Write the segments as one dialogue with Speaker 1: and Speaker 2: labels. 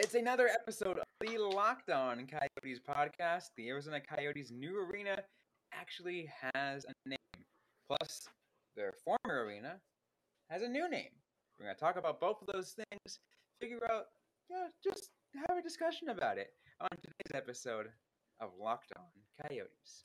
Speaker 1: It's another episode of the Locked On Coyotes podcast. The Arizona Coyotes' new arena actually has a name. Plus, their former arena has a new name. We're going to talk about both of those things, figure out, yeah, just have a discussion about it on today's episode of Locked On Coyotes.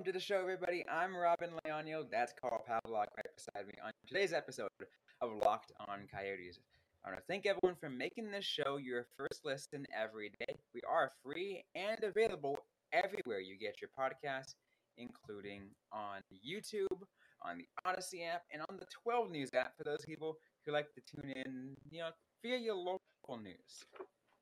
Speaker 1: Welcome to the show, everybody. I'm Robyn Leano. That's Carl Pavlock right beside me on today's episode of Locked On Coyotes. I want to thank everyone for making this show your first listen every day. We are free and available everywhere you get your podcasts, including on YouTube, on the Odyssey app, and on the 12 News app for those people who like to tune in, you know, via your local news.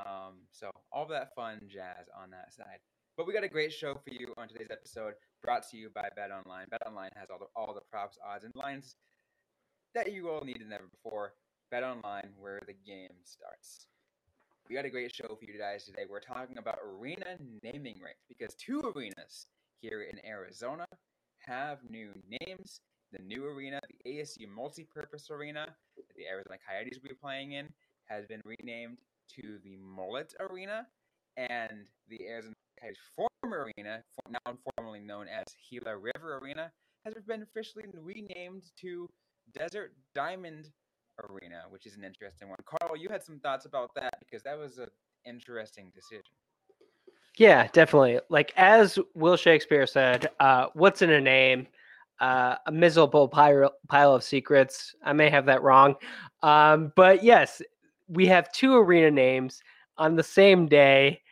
Speaker 1: Um, so all that fun jazz on that side. But we got a great show for you on today's episode, brought to you by Bet Online. Bet Online has all the all the props, odds, and lines that you all needed never before. Bet Online, where the game starts. We got a great show for you guys today. We're talking about arena naming rights because two arenas here in Arizona have new names. The new arena, the ASU Multipurpose Arena that the Arizona Coyotes will be playing in, has been renamed to the Mullett Arena, and the Arizona Coyotes former arena, now formerly known as Gila River Arena, has been officially renamed to Desert Diamond Arena, which is an interesting one. Carl, you had some thoughts about that because that was an interesting decision.
Speaker 2: Yeah, definitely. Like as Will Shakespeare said, uh, "What's in a name? Uh, a miserable pile, pile of secrets." I may have that wrong, um, but yes, we have two arena names on the same day.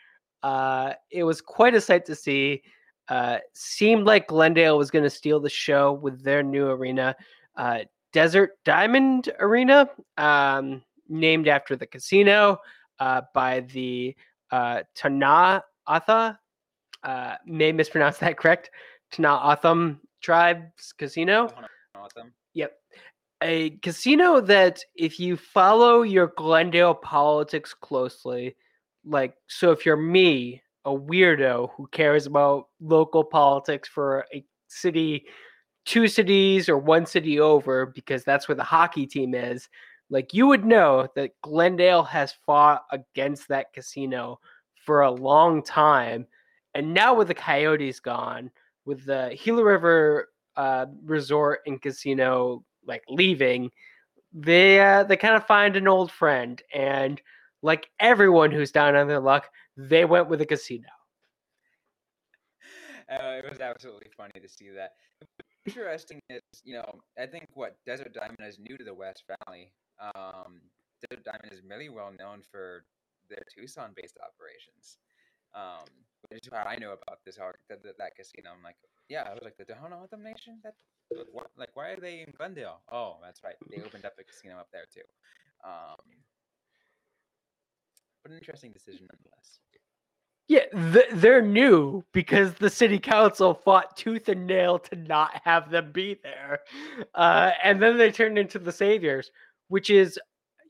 Speaker 2: Uh, it was quite a sight to see. Uh, seemed like Glendale was going to steal the show with their new arena, uh, Desert Diamond Arena, um, named after the casino uh, by the uh, Tana'atha. Uh, may mispronounce that correct. Tana'atham Tribes Casino. Yep. A casino that, if you follow your Glendale politics closely, like, so if you're me, a weirdo who cares about local politics for a city, two cities, or one city over, because that's where the hockey team is, like, you would know that Glendale has fought against that casino for a long time. And now with the Coyotes gone, with the Gila River uh, Resort and Casino like leaving, they uh, they kind of find an old friend, and like everyone who's down on their luck, they went with a casino.
Speaker 1: Uh, it was absolutely funny to see that. Interesting is, you know, I think what Desert Diamond is new to the West Valley. Um, Desert Diamond is really well known for their Tucson-based operations. Um, which is how I know about this that, that, that casino. I'm like, yeah, I was like the Tohono O'odham Nation. That what? Like, why are they in Glendale? Oh, that's right. They opened up a casino up there too. Um, but an interesting decision nonetheless.
Speaker 2: Yeah, th- they're new because the city council fought tooth and nail to not have them be there. Uh, and then they turned into the saviors, which is,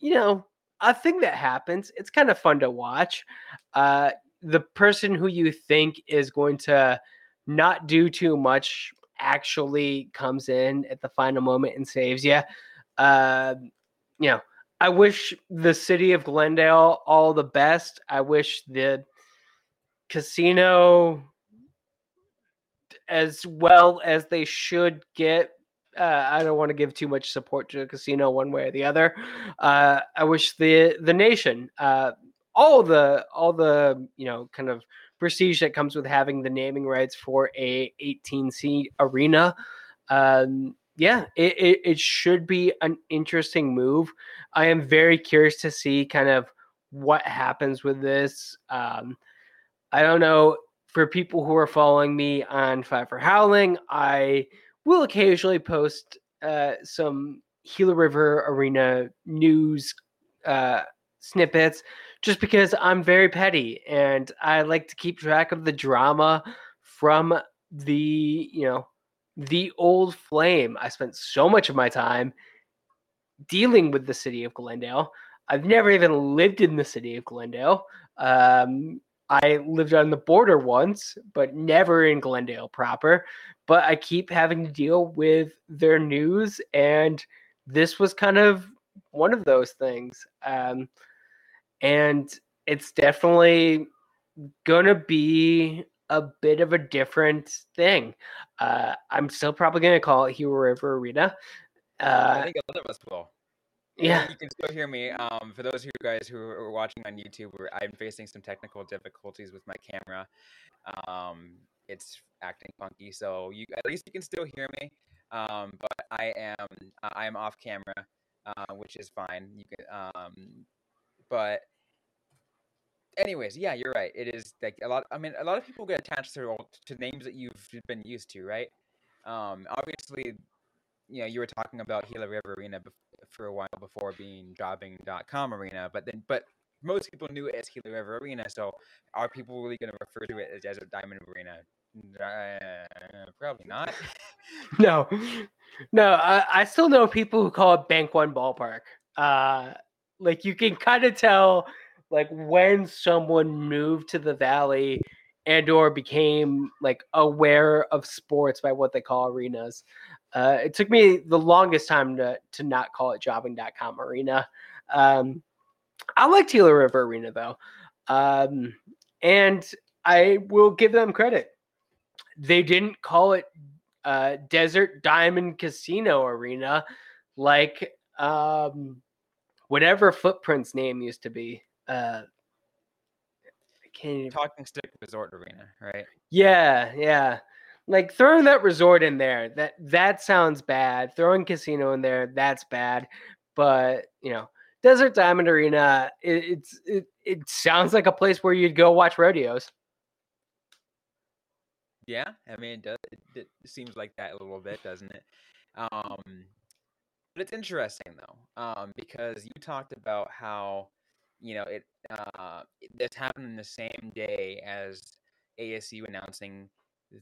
Speaker 2: you know, a thing that happens. It's kind of fun to watch. Uh, the person who you think is going to not do too much actually comes in at the final moment and saves you. Uh, you know, I wish the city of Glendale all the best. I wish the casino, as well as they should get. Uh, I don't want to give too much support to the casino one way or the other. Uh, I wish the the nation, uh, all the all the you know kind of prestige that comes with having the naming rights for a 18 seat arena. Um, yeah, it, it, it should be an interesting move. I am very curious to see kind of what happens with this. Um, I don't know. For people who are following me on Five for Howling, I will occasionally post uh, some Gila River Arena news uh, snippets just because I'm very petty and I like to keep track of the drama from the, you know, the old flame. I spent so much of my time dealing with the city of Glendale. I've never even lived in the city of Glendale. Um, I lived on the border once, but never in Glendale proper. But I keep having to deal with their news, and this was kind of one of those things. Um, and it's definitely gonna be a bit of a different thing. Uh, I'm still probably gonna call it Hero River Arena. Uh,
Speaker 1: I think a lot of us will.
Speaker 2: yeah,
Speaker 1: You can still hear me. Um, for those of you guys who are watching on YouTube, I'm facing some technical difficulties with my camera. Um, it's acting funky, so you at least you can still hear me. Um, but I am I am off camera, uh, which is fine. You can um, but anyways, yeah, you're right. It is like a lot. I mean, a lot of people get attached to to names that you've been used to, right? Um, obviously, you know, you were talking about Gila River Arena for a while before being Jobing.com Arena, but then, but most people knew it as Gila River Arena. So, are people really going to refer to it as Desert Diamond Arena? Uh, probably not.
Speaker 2: no, no. I, I still know people who call it Bank One Ballpark. Uh, like you can kind of tell, like when someone moved to the valley and or became like aware of sports by what they call arenas. Uh, it took me the longest time to to not call it jobing.com arena. Um, I like Gila River Arena though. Um, and I will give them credit. They didn't call it uh, Desert Diamond Casino Arena like um, whatever Footprints name used to be. Uh, I can't even
Speaker 1: Talking Stick Resort Arena, right?
Speaker 2: yeah, yeah. Like throwing that resort in there, that that sounds bad. Throwing casino in there, that's bad. But you know, Desert Diamond Arena, it, it's it, it sounds like a place where you'd go watch rodeos.
Speaker 1: Yeah, I mean, it, does, it, it seems like that a little bit, doesn't it? Um, but it's interesting though, um, because you talked about how you know it. Uh, this happened in the same day as ASU announcing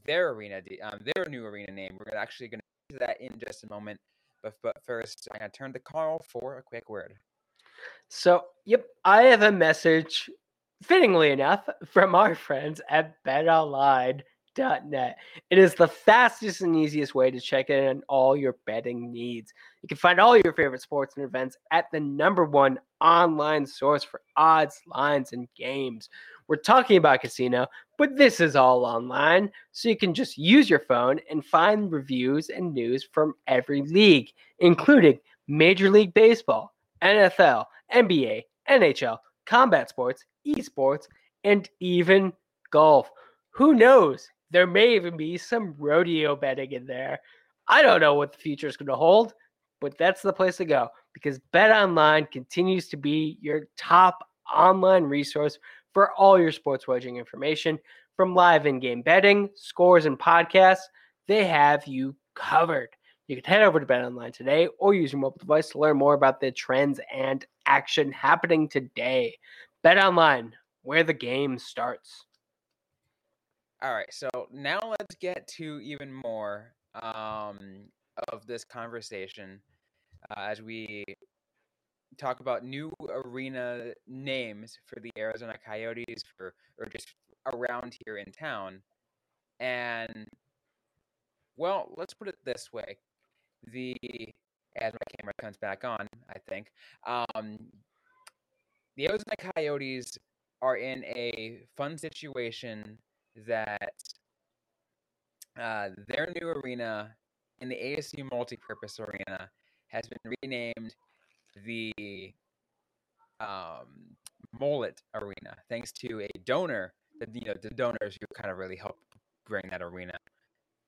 Speaker 1: their arena, um, their new arena name. We're actually going to that in just a moment. But but first, I'm going to turn to Carl for a quick word.
Speaker 2: So, yep, I have a message, fittingly enough, from our friends at betonline.net. It is the fastest and easiest way to check in on all your betting needs. You can find all your favorite sports and events at the number one online source for odds, lines, and games. We're talking about casino, but this is all online, so you can just use your phone and find reviews and news from every league, including Major League Baseball, NFL, NBA, NHL, combat sports, esports, and even golf. Who knows? There may even be some rodeo betting in there. I don't know what the future is going to hold, but that's the place to go because Bet Online continues to be your top online resource for all your sports wagering information from live in-game betting, scores, and podcasts. They have you covered. You can head over to BetOnline today or use your mobile device to learn more about the trends and action happening today. BetOnline, where the game starts.
Speaker 1: All right, so now let's get to even more um, of this conversation uh, as we talk about new arena names for the Arizona Coyotes for or just around here in town. And well, let's put it this way. The as my camera comes back on, I think. Um, the Arizona Coyotes are in a fun situation that uh, their new arena in the ASU multipurpose arena has been renamed the um, Mullett Arena, thanks to a donor. The, you know, the donors who kind of really helped bring that arena,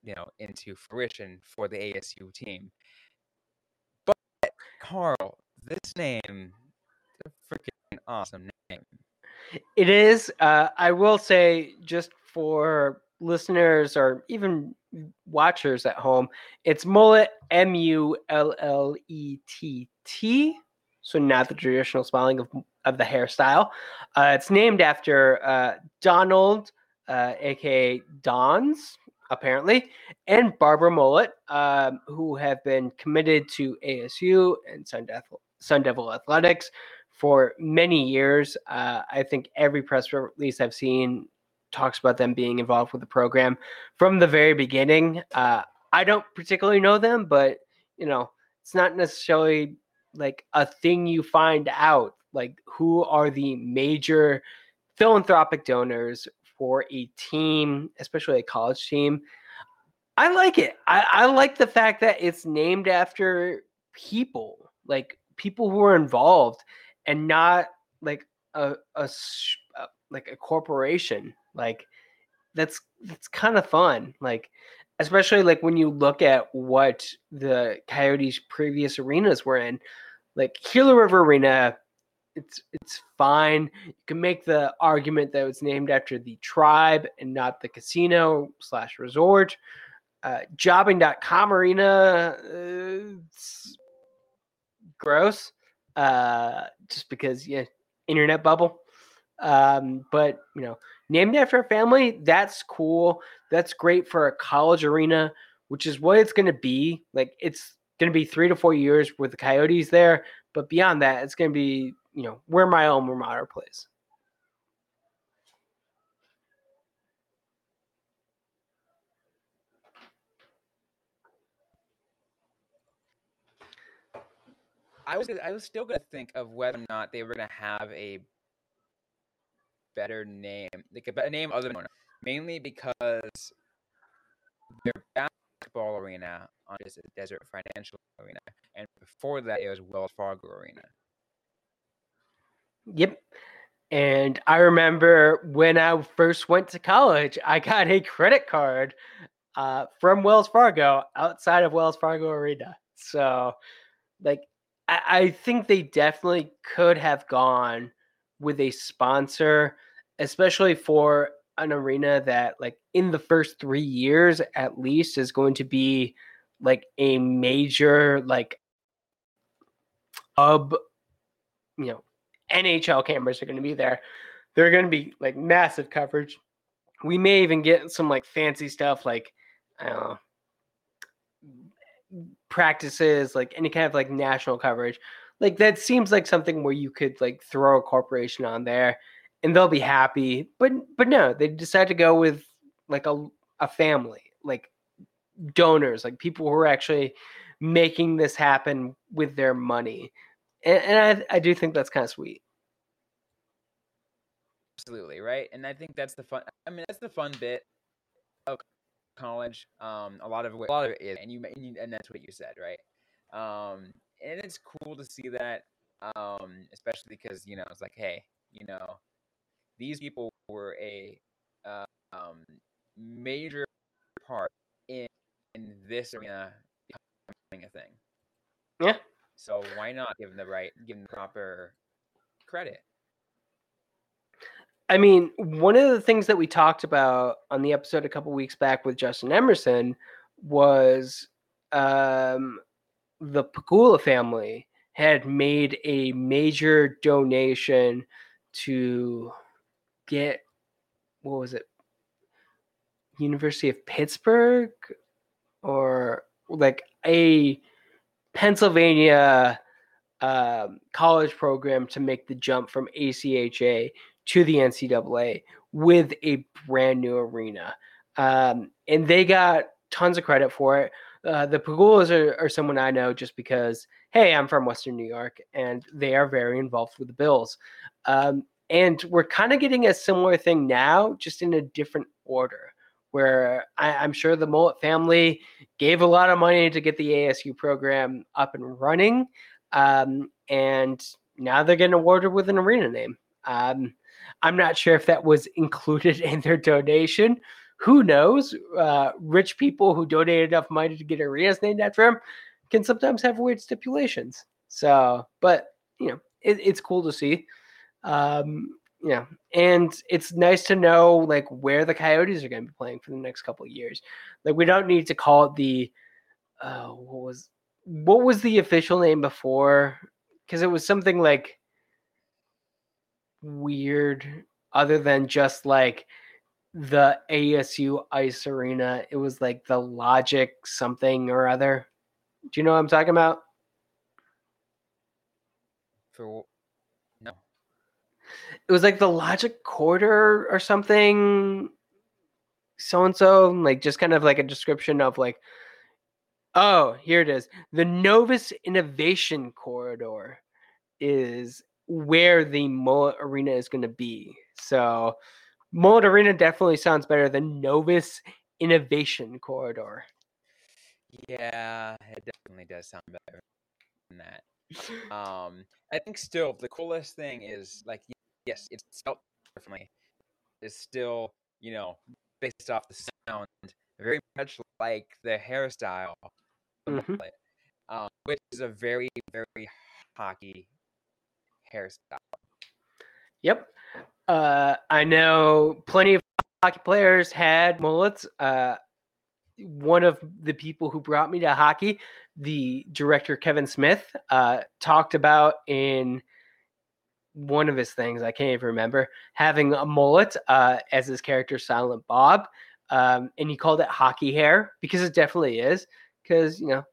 Speaker 1: you know, into fruition for the ASU team. But Carl, this name, a freaking awesome name.
Speaker 2: It is. Uh, I will say, just for listeners or even watchers at home, it's Mullett M U L L E T T. so not the traditional spelling of, of the hairstyle. Uh, it's named after uh, Donald, uh, aka Don's, apparently, and Barbara Mullett, um, who have been committed to ASU and Sun Devil, Sun Devil Athletics for many years. Uh, I think every press release I've seen talks about them being involved with the program from the very beginning. Uh, I don't particularly know them, but you know, it's not necessarily like a thing you find out. Like, who are the major philanthropic donors for a team, especially a college team? I like it. I, I like the fact that it's named after people, like people who are involved, and not like a, a, a like a corporation. Like that's that's kind of fun. Like especially like when you look at what the Coyotes' previous arenas were in, like Gila River Arena. It's it's fine. You can make the argument that it's named after the tribe and not the casino slash resort. Uh, jobing.com arena, uh, gross. Uh, just because yeah, internet bubble. Um, but you know, named after a family, that's cool. That's great for a college arena, which is what it's going to be. Like it's going to be three to four years with the Coyotes there, but beyond that, it's going to be you know where my alma mater plays.
Speaker 1: I was I was still gonna think of whether or not they were gonna have a better name, like a better name other than mainly because their basketball arena on is a Desert Financial Arena, and before that it was Wells Fargo Arena.
Speaker 2: Yep. And I remember when I first went to college, I got a credit card uh, from Wells Fargo outside of Wells Fargo Arena. So, like, I, I think they definitely could have gone with a sponsor especially for an arena that like in the first three years at least is going to be like a major like hub you know nhl cameras are going to be there. They're going to be like massive coverage. We may even get some like fancy stuff like practices like any kind of like national coverage. Like that seems like something where you could like throw a corporation on there and they'll be happy. But but no, they decide to go with like a a family, like donors, like people who are actually making this happen with their money. And, and I I do think that's kind of sweet.
Speaker 1: Absolutely right, and I think that's the fun. I mean, that's the fun bit of college. Um, a lot of it, a lot of it is, and you and that's what you said, right? Um, and it's cool to see that, um, especially because you know it's like, hey, you know, these people were a uh, um, major part in, in this arena becoming a thing.
Speaker 2: Yeah.
Speaker 1: So why not give them the right, give them the proper credit?
Speaker 2: I mean, one of the things that we talked about on the episode a couple weeks back with Justin Emerson was um, the Pegula family had made a major donation to get what was it? University of Pittsburgh or like a Pennsylvania um, college program to make the jump from ACHA to the NCAA with a brand new arena. Um, and they got tons of credit for it. Uh, the Pegulas are, are, someone I know just because, hey, I'm from Western New York and they are very involved with the Bills. Um, and we're kind of getting a similar thing now, just in a different order. Where I, am sure the Mullett family gave a lot of money to get the ASU program up and running, um, and now they're getting awarded with an arena name. Um, I'm not sure if that was included in their donation. Who knows? Uh, rich people who donate enough money to get arenas named after them can sometimes have weird stipulations. So, but you know, it, it's cool to see. Um, yeah, and it's nice to know like where the Coyotes are going to be playing for the next couple of years. Like we don't need to call it the uh, what was what was the official name before because it was something like weird other than just like the ASU Ice Arena. It was like the Logic something or other. Do you know what I'm talking about?
Speaker 1: For no.
Speaker 2: It was like the Logic Quarter or something. So and so, like just kind of like a description of like, oh, here it is. The Novus Innovation Corridor is where the Mullett Arena is going to be. So, Mullett Arena definitely sounds better than Novus Innovation Corridor.
Speaker 1: Yeah, it definitely does sound better than that. Um, I think still the coolest thing is like yes, it's spelled differently. It's still you know based off the sound, very much like the hairstyle,
Speaker 2: Mhm.
Speaker 1: um, which is a very very hockey hairstyle.
Speaker 2: Yep. Uh, I know plenty of hockey players had mullets. Uh, one of the people who brought me to hockey, the director Kevin Smith, uh, talked about in one of his things, I can't even remember, having a mullet uh, as his character Silent Bob. Um, and he called it hockey hair because it definitely is. Because, you know,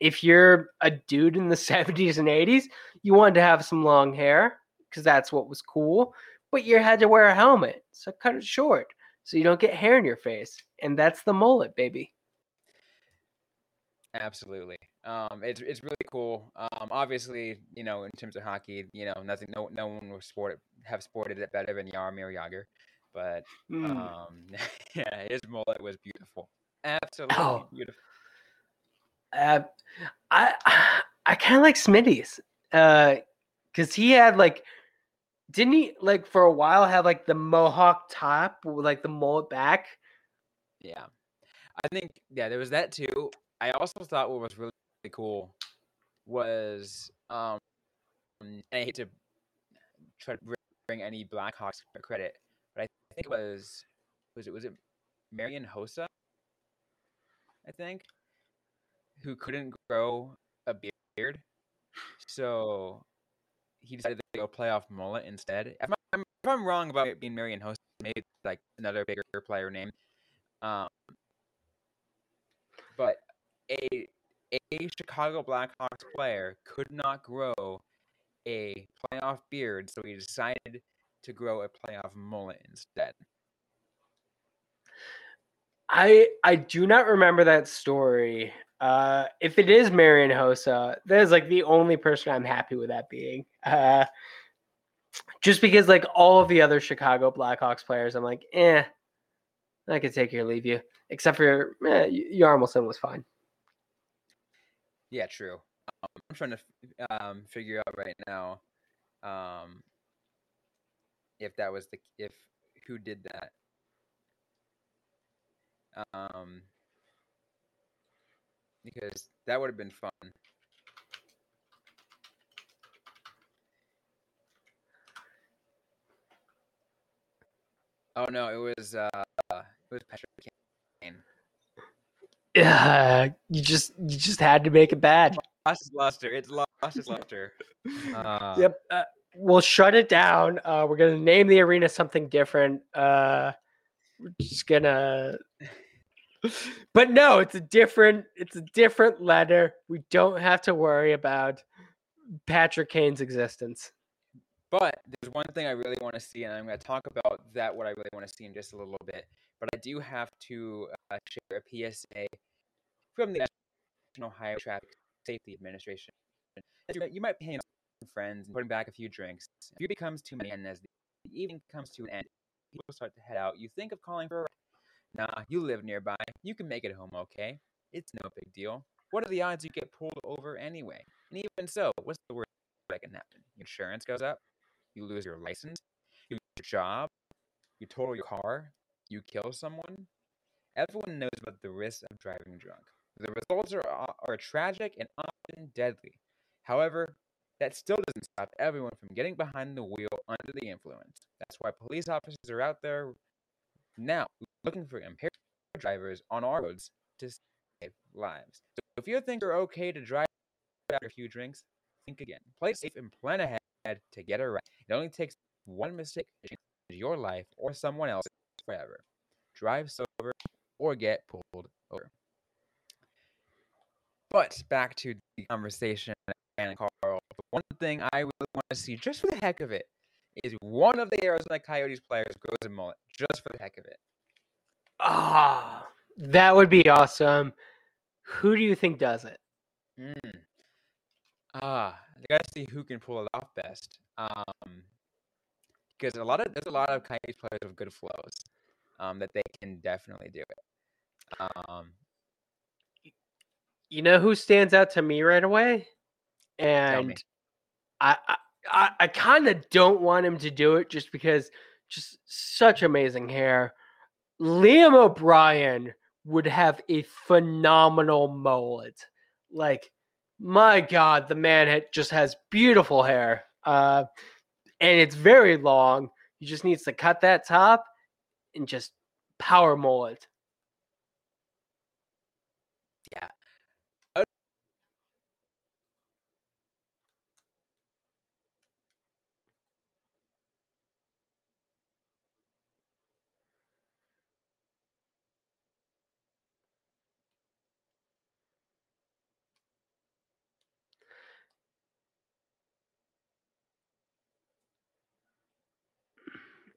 Speaker 2: if you're a dude in the 70s and 80s, you wanted to have some long hair because that's what was cool. But you had to wear a helmet, so cut it short so you don't get hair in your face. And that's the mullet, baby.
Speaker 1: Absolutely. Um, it's it's really cool. Um, obviously, you know, in terms of hockey, you know, nothing, no, no one will sport have sported it better than Jaromir Jagr, but
Speaker 2: Mm.
Speaker 1: um, yeah, his mullet was beautiful. Absolutely
Speaker 2: Oh.
Speaker 1: beautiful.
Speaker 2: Uh, I I kind of like Smitty's, uh, cause he had like, didn't he like for a while have like the mohawk top with like the mullet back?
Speaker 1: Yeah, I think yeah, there was that too. I also thought what was really cool was um, and I hate to try to bring any Blackhawks credit, but I think it was was it was it Marian Hossa, I think, who couldn't grow a beard, so he decided to go playoff mullet instead. If I'm, if I'm wrong about it being Marian Hossa, maybe like another bigger player name. Um, but a a Chicago Blackhawks player could not grow a playoff beard, so he decided to grow a playoff mullet instead.
Speaker 2: I I do not remember that story. Uh, if it is Marian Hossa, that is like the only person I'm happy with that being. Uh, just because like all of the other Chicago Blackhawks players, I'm like, eh, I could take you or leave you. Except for eh, Yarmelson was fine.
Speaker 1: Yeah, true. Um, I'm trying to um, figure out right now um, if that was the if who did that. Um, because that would have been fun. Oh no, it was uh, it was Patrick Kane.
Speaker 2: Yeah, you just you just had to make it bad.
Speaker 1: Lost his luster. It's lost its luster. Uh,
Speaker 2: Yep. Uh, we'll shut it down. Uh, we're gonna name the arena something different. Uh, we're just gonna. But no, it's a different. It's a different letter. We don't have to worry about Patrick Kane's existence.
Speaker 1: But there's one thing I really want to see, and I'm going to talk about that, what I really want to see in just a little bit. But I do have to uh, share a PSA from the National Highway Traffic Safety Administration. You might be hanging out friends and putting back a few drinks. If it becomes too many, and as the evening comes to an end, people start to head out. You think of calling for a ride. Nah, you live nearby. You can make it home okay. It's no big deal. What are the odds you get pulled over anyway? And even so, what's the worst that can happen? Your insurance goes up, you lose your license, you lose your job, you total your car, you kill someone. Everyone knows about the risks of driving drunk. The results are, uh, are tragic and often deadly. However, that still doesn't stop everyone from getting behind the wheel under the influence. That's why police officers are out there now looking for impaired drivers on our roads to save lives. So if you think you're okay to drive after a few drinks, think again. Play safe and plan ahead to get it right. It only takes one mistake to change your life or someone else's forever. Drive sober or get pulled over. But back to the conversation and Carl. One thing I really want to see, just for the heck of it, is one of the Arizona Coyotes players grows a mullet, just for the heck of it.
Speaker 2: Ah, that would be awesome. Who do you think does it?
Speaker 1: Mm. Ah, I gotta see who can pull it off best. Um, because a lot of there's a lot of Coyotes players with good flows, um, that they can definitely do it. Um,
Speaker 2: You know who stands out to me right away? And I I, I, I kind of don't want him to do it just because just such amazing hair. Liam O'Brien would have a phenomenal mullet. Like, my God, the man had, just has beautiful hair. Uh, and it's very long. He just needs to cut that top and just power mullet.
Speaker 1: yeah.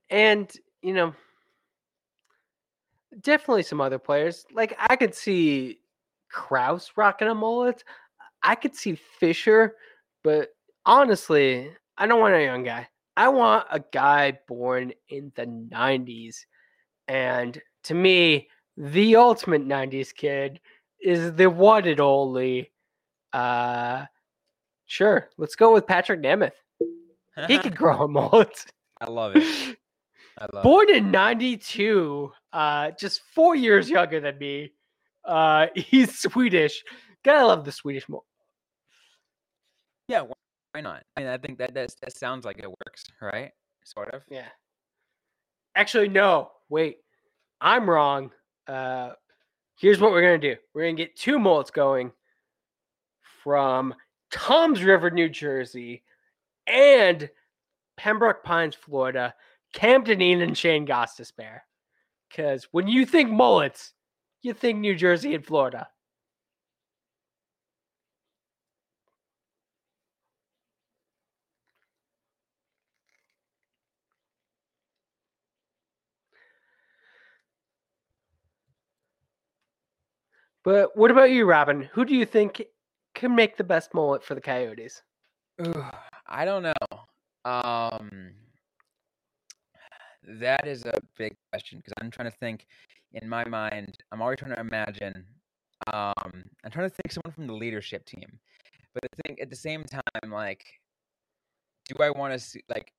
Speaker 2: And, you know, definitely some other players. Like I could see Crouse rocking a mullet. I could see Fisher, but honestly, I don't want a young guy. I want a guy born in the 90s. And to me, the ultimate 90s kid is the one and only uh sure, let's go with Patrik Nemeth. He could grow a mullet.
Speaker 1: I love it. Love it.
Speaker 2: Born in 92, uh, just four years younger than me. Uh, he's Swedish. Gotta love the Swedish. Mo-
Speaker 1: Yeah, why, not? I mean, I think that that sounds like it works, right? Sort of.
Speaker 2: yeah. Actually, no. Wait, I'm wrong. Uh, here's what we're gonna do. We're gonna get two mullets going from Tom's River, New Jersey, and Pembroke Pines, Florida. Camden Ian and Shayne Gostisbehere. Because when you think mullets, you think New Jersey and Florida. But what about you, Robyn? Who do you think can make the best mullet for the Coyotes?
Speaker 1: Ooh, I don't know. Um, that is a big question because I'm trying to think. In my mind, I'm already trying to imagine. Um, I'm trying to think someone from the leadership team, but I think at the same time, like, do I want to see like,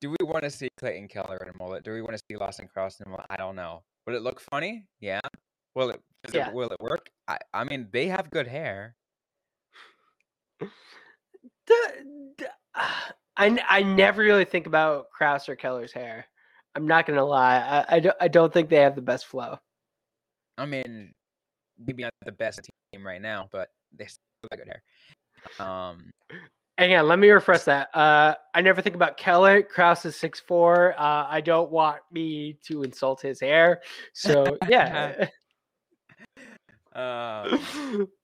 Speaker 1: do we want to see Clayton Keller in a mullet? Do we want to see Lawson Crouse in a mullet? I don't know. Would it look funny? Yeah. Will it?
Speaker 2: Yeah.
Speaker 1: it will it work? I I mean, they have good hair.
Speaker 2: The- the- I, I never really think about Crouse or Keller's hair. I'm not gonna lie. I, I, don't, I don't think they have the best flow.
Speaker 1: I mean, maybe not the best team right now, but they still got good hair. Um,
Speaker 2: Hang on, let me refresh that. Uh, I never think about Keller. Crouse is six four. Uh, I don't want me to insult his hair. So yeah.
Speaker 1: um,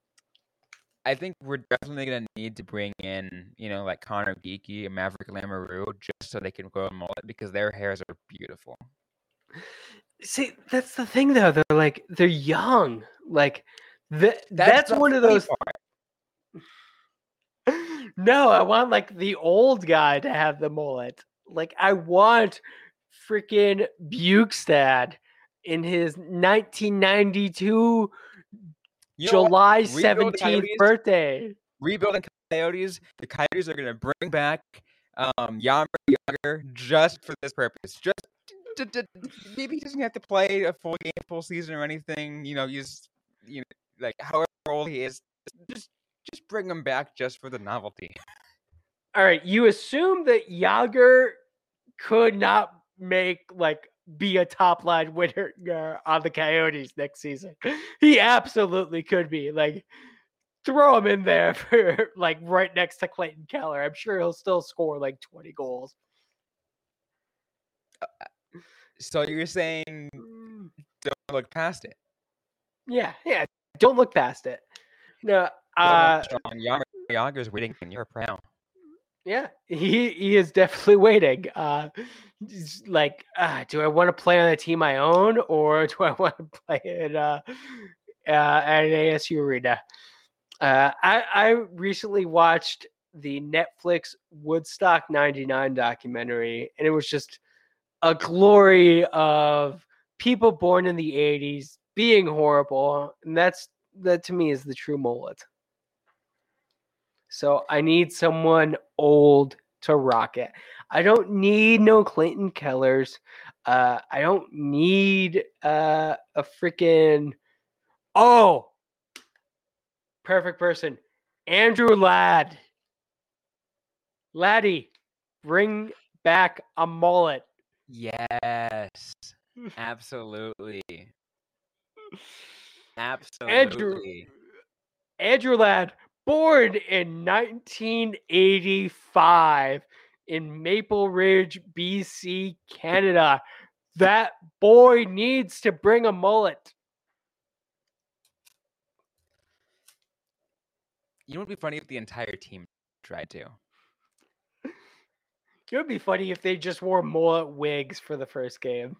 Speaker 1: I think we're definitely gonna need to bring in, you know, like Conor Geekie and Maverick Lamoureux just so they can grow a mullet because their hairs are beautiful.
Speaker 2: See, that's the thing though. They're like they're young. Like the,
Speaker 1: That's,
Speaker 2: that's, one of those. no, I want like the old guy to have the mullet. Like I want freaking Bjugstad in his 1992
Speaker 1: You?
Speaker 2: July 17th birthday.
Speaker 1: Rebuilding Coyotes, the Coyotes are gonna bring back um Jaromir Jagr just for this purpose. Just d- d- maybe he doesn't have to play a full game, full season or anything. You know, he's you know like however old he is, just just bring him back just for the novelty.
Speaker 2: All right, you assume that Jagr could not make like be a top line winner uh, on the Coyotes next season. He absolutely could be. Like throw him in there for like right next to Clayton Keller. I'm sure he'll still score like 20 goals.
Speaker 1: So you're saying don't look past it.
Speaker 2: Yeah, yeah. Don't look past it. No, uh,
Speaker 1: Strong Jagr's waiting in Europe right now.
Speaker 2: Yeah, he he is definitely waiting. Uh, like, uh, do I want to play on a team I own or do I want to play at uh, uh, at an ASU arena? Uh, I I recently watched the Netflix Woodstock '99 documentary, and it was just a glory of people born in the '80s being horrible, and that's that to me is the true mullet. So I need someone old to rock it. I don't need no Clayton Kellers. Uh, I don't need uh, a freaking oh, perfect person, Andrew Ladd. Laddie, bring back a mullet.
Speaker 1: Yes. Absolutely. Absolutely.
Speaker 2: Andrew,
Speaker 1: Absolutely.
Speaker 2: Andrew Ladd, born in 1985 in Maple Ridge, BC, Canada. That boy needs to bring a mullet.
Speaker 1: You know what would be funny if the entire team tried to?
Speaker 2: It would be funny if they just wore mullet wigs for the first game.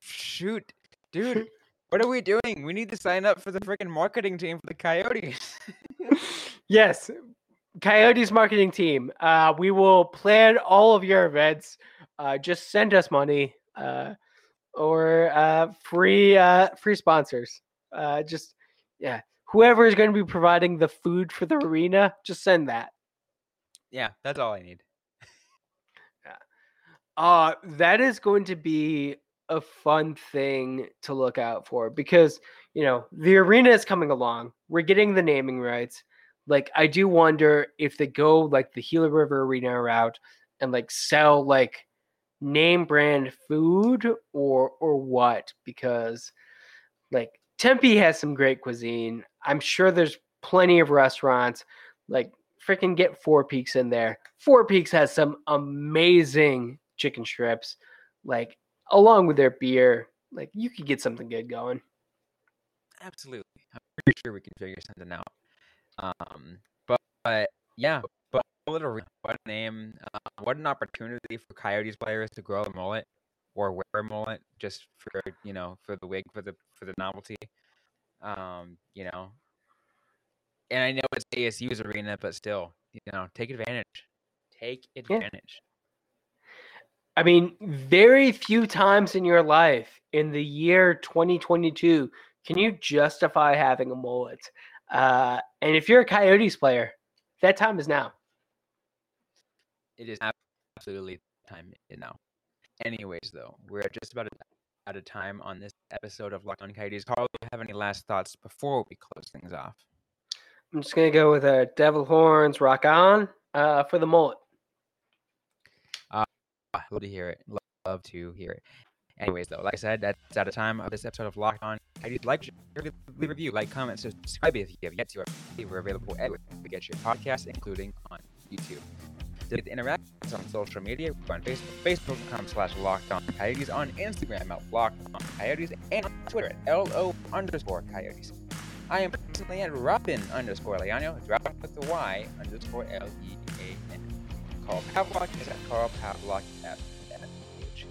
Speaker 1: Shoot, dude. What are we doing? We need to sign up for the freaking marketing team for the Coyotes.
Speaker 2: yes, Coyotes marketing team. Uh, we will plan all of your events. Uh, just send us money uh, or uh, free uh, free sponsors. Uh, just yeah, whoever is going to be providing the food for the arena, just send that.
Speaker 1: yeah, that's all I need.
Speaker 2: Uh, that is going to be a fun thing to look out for because you know the arena is coming along. We're getting the naming rights. Like I do wonder if they go like the Gila River Arena route and like sell like name brand food or or what because like Tempe has some great cuisine. I'm sure there's plenty of restaurants. Like freaking get Four Peaks in there. Four Peaks has some amazing chicken strips. Like along with their beer, like you could get something good going.
Speaker 1: Absolutely. I'm pretty sure we can figure something out. Um, but, but yeah, but what a what a name! Uh, what an opportunity for Coyotes players to grow a mullet or wear a mullet just for you know for the wig for the for the novelty. Um, you know, and I know it's ASU's arena, but still, you know, take advantage. Take advantage.
Speaker 2: I mean, very few times in your life in the year 2022 can you justify having a mullet. Uh, and if you're a Coyotes player, that time is now.
Speaker 1: It is absolutely time now. Anyways, though, we're just about out of time on this episode of Locked On Coyotes. Carl, do you have any last thoughts before we close things off?
Speaker 2: I'm just gonna go with a devil horns rock on uh, for the mullet.
Speaker 1: Love to hear it. Love, love to hear it. Anyways, though, like I said, that's out of time of this episode of Locked On. Coyotes. like, share, leave a review, like, comment, subscribe if you have yet to. We're available everywhere to get your podcast, including on YouTube. To interact on social media, we're on Facebook, facebook.com slash locked on coyotes, on Instagram at locked on coyotes, and on Twitter at LO underscore coyotes. I am personally at Robyn underscore Leano, drop with the Y underscore L E A N. Carl Pavlock is at Carl Pavlock H.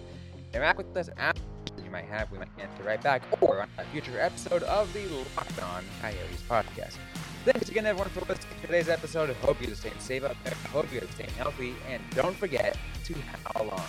Speaker 1: Interact with us after you might have, we might answer right back, or on a future episode of the Locked On Coyotes podcast. Thanks again, everyone, for listening to today's episode. I hope you're staying safe out there. I hope you're staying healthy. And don't forget to how long.